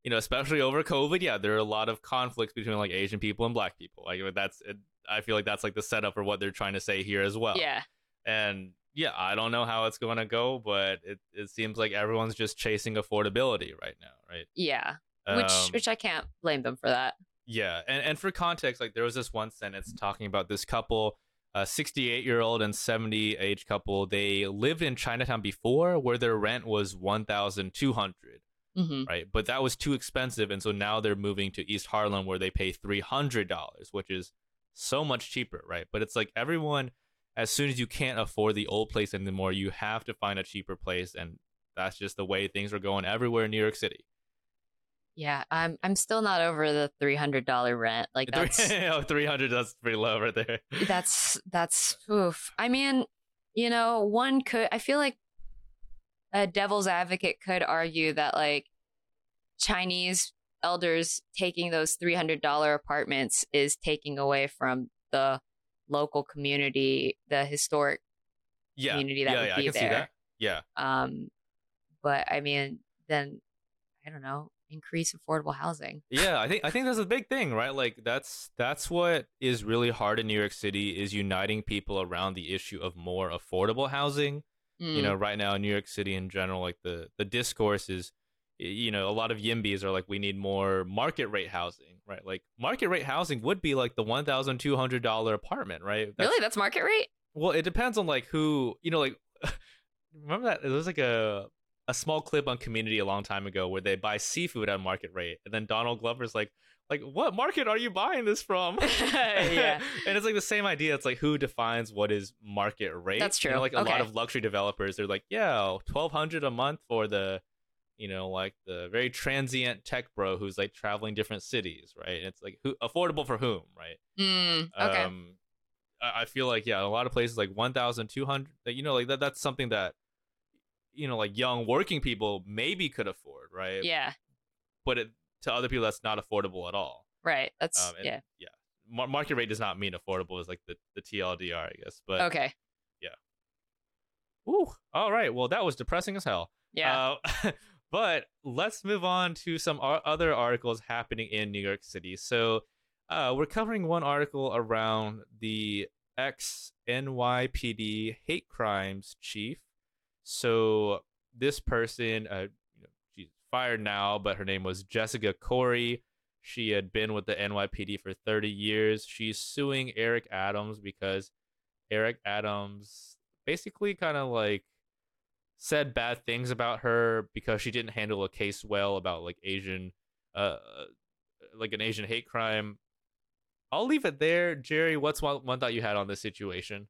you know especially over covid yeah there are a lot of conflicts between like asian people and black people like that's it, i feel like that's like the setup for what they're trying to say here as well yeah, And yeah, I don't know how it's going to go, but it, it seems like everyone's just chasing affordability right now, right? yeah. Which Um, which I can't blame them for that. yeah, and and for context, like there was this one sentence talking about this couple, a 68 year old and 70 age couple. They lived in Chinatown before, where their rent was 1,200, hmm right? But that was too expensive, and so now they're moving to East Harlem, where they pay 300 dollars, which is so much cheaper, right? But it's like everyone as soon as you can't afford the old place anymore, you have to find a cheaper place, and that's just the way things are going everywhere in New York City. Yeah, I'm I'm still not over the three hundred dollar rent. Like *laughs* that's *laughs* oh, 300 that's pretty low right there. *laughs* that's that's oof. I mean, you know, one could I feel like a devil's advocate could argue that like Chinese elders taking those three hundred dollar apartments is taking away from the local community, the historic Yeah. community that yeah, would yeah, be I can there. see that. Yeah. Um, but I mean, then I don't know, increase affordable housing. yeah i think i think that's a big thing right like that's that's what is really hard in new york city is uniting people around the issue of more affordable housing you Mm. know right now in new york city in general like the the discourse is you know a lot of yimbys are like we need more market rate housing right? Like market rate housing would be like the $1200 apartment right? That's- really, that's market rate. well it depends on like who you know like *laughs* remember that? There was like a a small clip on community a long time ago where they buy seafood at market rate and then donald glover's like like what market are you buying this from? *laughs* *laughs* Yeah, and it's like the same idea. It's like who defines what is market rate? That's You know, true. like a lot of luxury developers they're like yeah 1200 a month for the you know like the very transient tech bro who's like traveling different cities right and it's like who affordable for whom right Mm, okay. um I I feel like yeah, a lot of places like one thousand two hundred. You know, like that. That's something that you know, like young working people maybe could afford, right? yeah, But it, to other people, that's not affordable at all. right. That's Um, yeah. yeah. Mar- market rate does not mean affordable. Is like the the TLDR, I guess. But Okay. Yeah. Ooh, all right. Well, that was depressing as hell. Yeah. Uh, *laughs* but let's move on to some other articles happening in New York City. So uh, we're covering one article around the ex NYPD hate crimes chief. So this person, uh, you know, she's fired now, but her name was Jessica Corey. She had been with the NYPD for 30 years. She's suing Eric Adams because Eric Adams basically kind of like said bad things about her because she didn't handle a case well about like Asian uh like an Asian hate crime. I'll leave it there. Gerrie, what's one, one thought you had on this situation?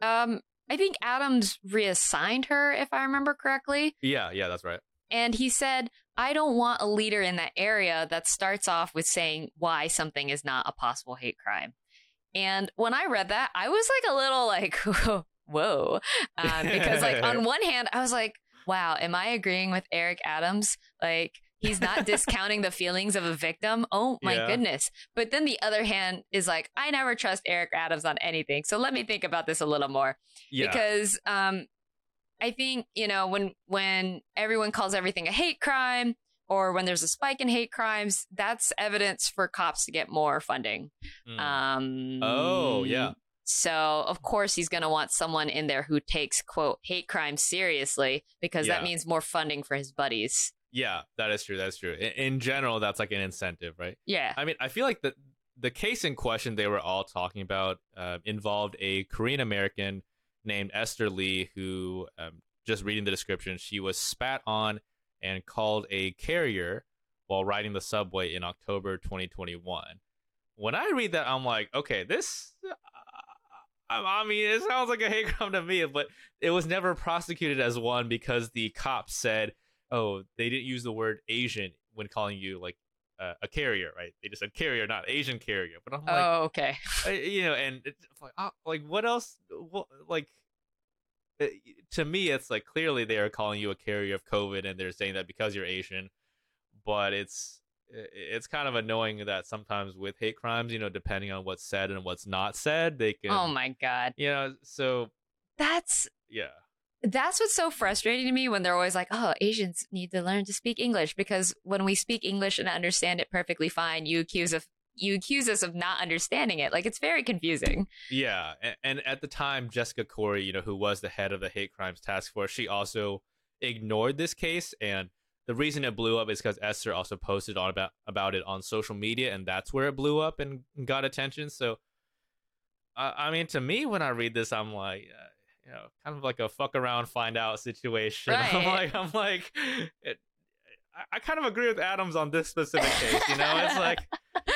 um, I think Adams reassigned her, if I remember correctly. Yeah, yeah, that's right. And he said, I don't want a leader in that area that starts off with saying why something is not a possible hate crime. And when I read that, I was like a little like, *laughs* whoa. Um, because, like, *laughs* on one hand, I was like, wow, am I agreeing with Eric Adams? Like, he's not discounting the feelings of a victim. Oh my Yeah. goodness. But then the other hand is like, I never trust Eric Adams on anything. So let me think about this a little more Yeah. because um I think, you know, when when everyone calls everything a hate crime or when there's a spike in hate crimes, that's evidence for cops to get more funding. Mm. Um oh, yeah. So, of course, he's going to want someone in there who takes quote hate crimes seriously because Yeah. that means more funding for his buddies. Yeah, that is true. That's true. In, in general, that's like an incentive, right? Yeah. I mean, I feel like the the case in question they were all talking about uh, involved a Korean American named Esther Lee, who, um, just reading the description, she was spat on and called a carrier while riding the subway in October 2021. When I read that, I'm like, okay, this. I mean, it sounds like a hate crime to me, but it was never prosecuted as one because the cops said, "Oh, they didn't use the word Asian when calling you like uh, a carrier, right? They just said carrier, not Asian carrier." But I'm like, oh, okay. You know, and it's like, oh, like what else? Like, uh, to me, it's like clearly they are calling you a carrier of COVID, and they're saying that because you're Asian. But it's it's kind of annoying that sometimes with hate crimes, you know, depending on what's said and what's not said, they oh can, Oh my god. you know, so That's yeah, that's what's so frustrating to me when they're always like, "Oh, Asians need to learn to speak English," because when we speak English and understand it perfectly fine, you accuse of you accuse us of not understanding it. Like it's very confusing. Yeah, and, and at the time, Jessica Corey, you know, who was the head of the hate crimes task force, she also ignored this case, and the reason it blew up is because Esther also posted on about about it on social media, and that's where it blew up and got attention. So, I I mean, to me, when I read this, I'm like, uh, you know, kind of like a fuck around, find out situation. *laughs* I'm Right. like, I'm like, it, I, I kind of agree with Adams on this specific case. You know, it's like *laughs*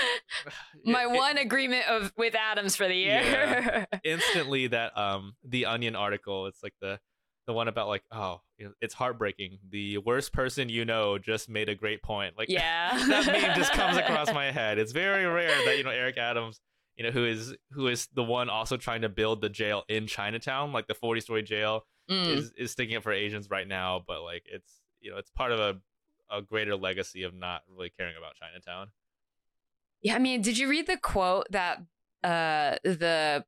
*sighs* My it- one agreement of with Adams for the year. Yeah. *laughs* instantly that um the Onion article. It's like the the one about like oh it's heartbreaking. The worst person you know just made a great point. Like *laughs* yeah. that meme just comes across *laughs* my head. It's very rare that you know Eric Adams, you know who is who is the one also trying to build the jail in Chinatown, like the forty story jail Mm. is is sticking up for Asians right now. But like it's you know it's part of a a greater legacy of not really caring about Chinatown. Yeah, I mean, did you read the quote that uh the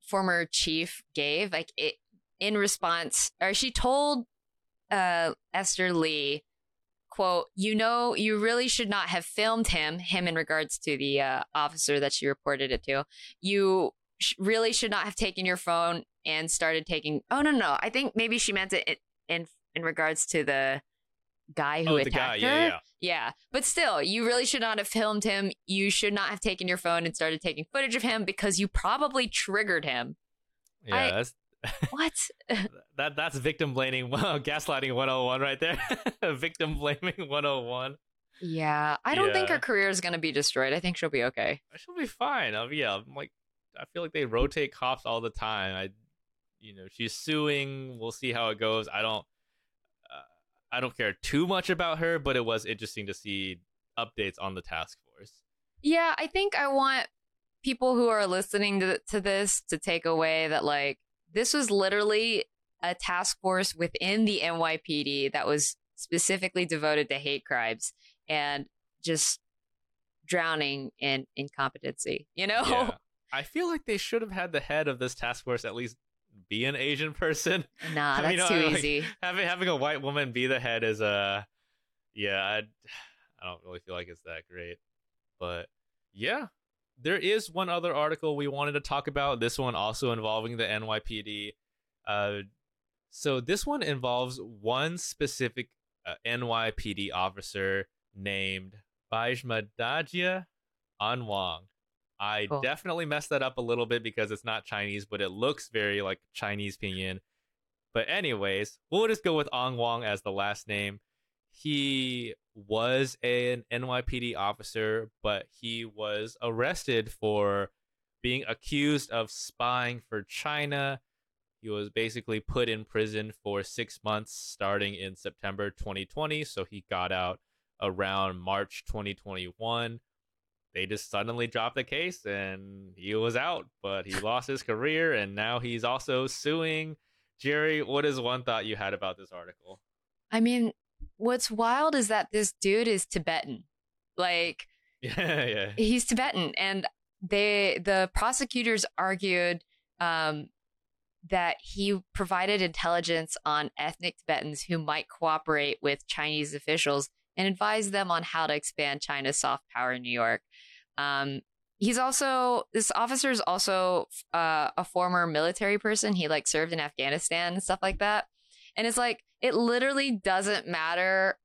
former chief gave? Like it in response, or she told uh Esther Lee, quote, you know, you really should not have filmed him, him in regards to the uh, officer that she reported it to. You sh- really should not have taken your phone and started taking oh no no. I think maybe she meant it in in, in regards to the guy who oh, attacked the guy, her. yeah, yeah. Yeah, but still, you really should not have filmed him. You should not have taken your phone and started taking footage of him because you probably triggered him. Yeah, I- that's What? *laughs* that that's victim blaming *laughs* gaslighting 101 right there. *laughs* victim blaming 101. yeah, I don't think her career is going to be destroyed. I think she'll be okay. She'll be fine. Uh, yeah, I'm like I feel like they rotate cops all the time. I you know, she's suing. We'll see how it goes. I don't uh, I don't care too much about her, but it was interesting to see updates on the task force. Yeah, I think I want people who are listening to, to this to take away that, like, this was literally a task force within the NYPD that was specifically devoted to hate crimes and just drowning in incompetency, you know? Yeah. *laughs* I feel like they should have had the head of this task force at least be an Asian person. Nah, *laughs* I that's mean, too I- like- easy. having having a white woman be the head is uh yeah I, *sighs* I don't really feel like it's that great but yeah there is one other article we wanted to talk about this one also involving the nypd uh so this one involves one specific uh, nypd officer named Baimadajie Angwang. I Cool. definitely messed that up a little bit because it's not Chinese, but it looks very like Chinese pinyin. But anyways, we'll just go with Wang as the last name. He was an NYPD officer, but he was arrested for being accused of spying for China. He was basically put in prison for six months starting in September 2020. So he got out around March 2021. They just suddenly dropped the case and he was out, but he lost his career and now he's also suing. Gerrie, what is one thought you had about this article? I mean, what's wild is that this dude is Tibetan. Like, *laughs* Yeah, yeah. he's Tibetan, and they the prosecutors argued um, that he provided intelligence on ethnic Tibetans who might cooperate with Chinese officials and advise them on how to expand China's soft power in New York. Um, he's also this officer is also uh, a former military person. He like served in Afghanistan and stuff like that. And it's like it literally doesn't matter,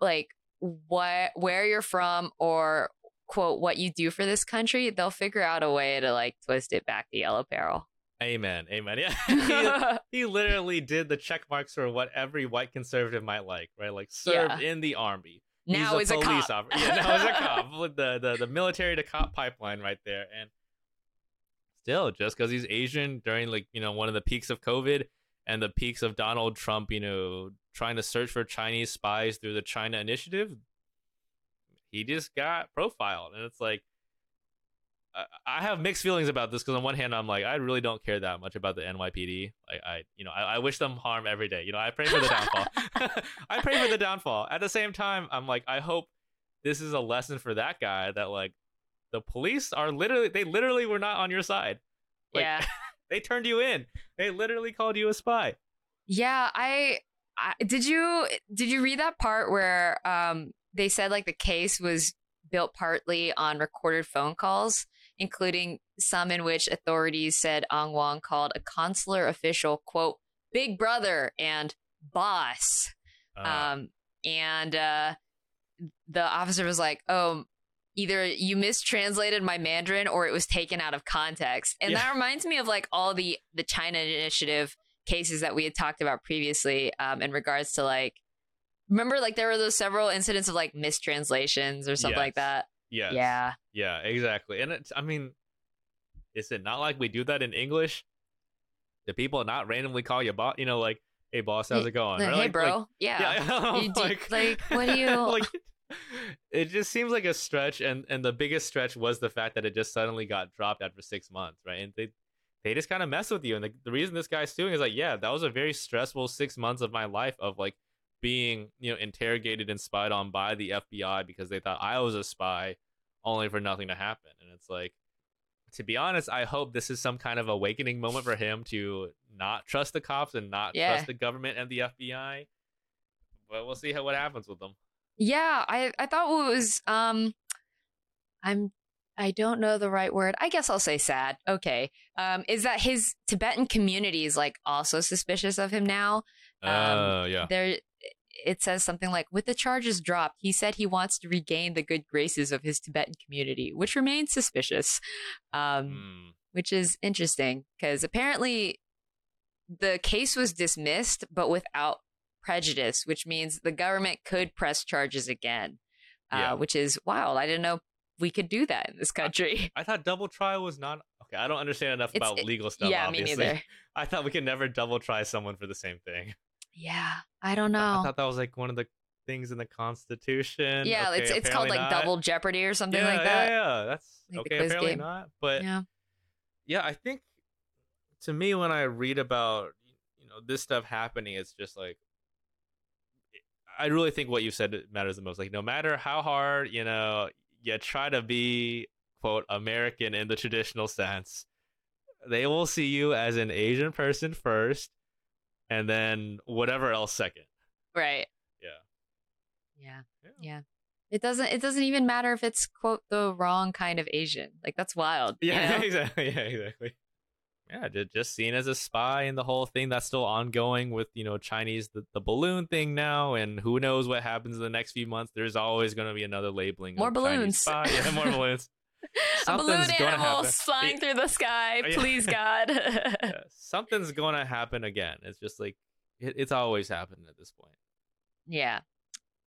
like what where you're from or quote what you do for this country. They'll figure out a way to like twist it back to yellow peril. Amen. Amen. Yeah. *laughs* he, he literally did the check marks for what every white conservative might like, right? Like served in the army. now He's is a, police cop. officer. Yeah, now is a cop *laughs* with the, the the military to cop pipeline right there. And still, just because he's Asian during like you know one of the peaks of COVID and the peaks of Donald Trump, you know, trying to search for Chinese spies through the China Initiative, he just got profiled, and it's like. I- I have mixed feelings about this because on one hand I'm like I really don't care that much about the NYPD. Like I, you know, I, I wish them harm every day. You know, I pray for the downfall. *laughs* *laughs* I pray for the downfall. At the same time, I'm like, I hope this is a lesson for that guy that like the police are literally they literally were not on your side. Like, yeah. *laughs* They turned you in. They literally called you a spy. Yeah, I, I did you did you read that part where um they said like the case was built partly on recorded phone calls, including some in which authorities said Angwang called a consular official quote big brother and boss. Uh, Um and uh the officer was like, "Oh, either you mistranslated my Mandarin or it was taken out of context." And Yeah. that reminds me of like all the the China initiative cases that we had talked about previously um, in regards to like Remember, like there were those several incidents of like mistranslations or something like that. Yes. Yeah. Yeah, exactly. And it's I mean, is it not like we do that in English? Do people not randomly call you boss? You know, like, hey boss, how's it going? Like, hey, bro. like- yeah. *laughs* yeah, You do- like, like, what do *laughs* you- like it just seems like a stretch and and the biggest stretch was the fact that it just suddenly got dropped after six months right? And they they just kind of mess with you and the, the reason this guy's suing is like yeah that was a very stressful six months of my life of like being you know interrogated and spied on by the fbi because they thought i was a spy only for nothing to happen. And it's like to be honest i hope this is some kind of awakening moment for him to not trust the cops and not Yeah. trust the government and the fbi but we'll see how what happens with them Yeah, I I thought it was um I'm I don't know the right word. I guess I'll say sad. Okay. Um is that his Tibetan community is like also suspicious of him now. oh Um, yeah There it says something like with the charges dropped, he said he wants to regain the good graces of his Tibetan community, which remains suspicious. Um Mm. which is interesting because apparently the case was dismissed, but without prejudice, which means the government could press charges again, Yeah. uh, which is wild. I didn't know we could do that in this country. *laughs* I thought double trial was not okay. I don't understand enough It's- about it- legal stuff. yeah, obviously. me neither. *laughs* I thought we could never double try someone for the same thing. Yeah, I don't know. I know. thought that was like one of the things in the Constitution. yeah, Okay, it's it's called like not. double jeopardy or something yeah, like that. Yeah, yeah, that's Like okay. Apparently game. not, but Yeah. yeah, I think to me when I read about you know this stuff happening, it's just like I really think what you said matters the most. Like no matter how hard you know you try to be quote American in the traditional sense, they will see you as an Asian person first, and then whatever else second. Right. Yeah. Yeah. Yeah. Yeah. It doesn't it doesn't even matter if it's quote the wrong kind of Asian. Like that's wild. you Yeah, *laughs* know? exactly. Yeah, exactly. Yeah, ju- just seen as a spy and the whole thing that's still ongoing with you know Chinese the, the balloon thing now, and who knows what happens in the next few months. There's always going to be another labeling. More of balloons. Yeah, more *laughs* balloons. A balloon animal flying Yeah. through the sky. Oh, yeah. Please, *laughs* God. Yeah, *laughs* something's going to happen again. It's just like it, it's always happened at this point. yeah.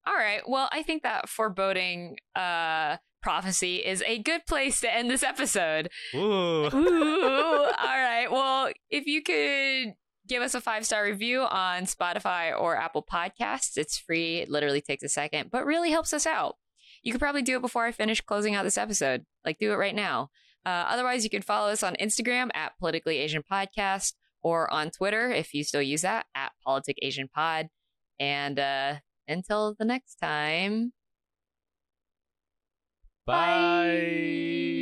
All right. Well, I think that foreboding uh, prophecy is a good place to end this episode. Ooh. Ooh. All right. Well, if you could give us a five star review on Spotify or Apple Podcasts, it's free. It literally takes a second, but really helps us out. You could probably do it before I finish closing out this episode. Like, do it right now. Uh, otherwise, you can follow us on Instagram at Politically Asian Podcast or on Twitter if you still use that at Politic Asian Pod. And uh, until the next time. Bye.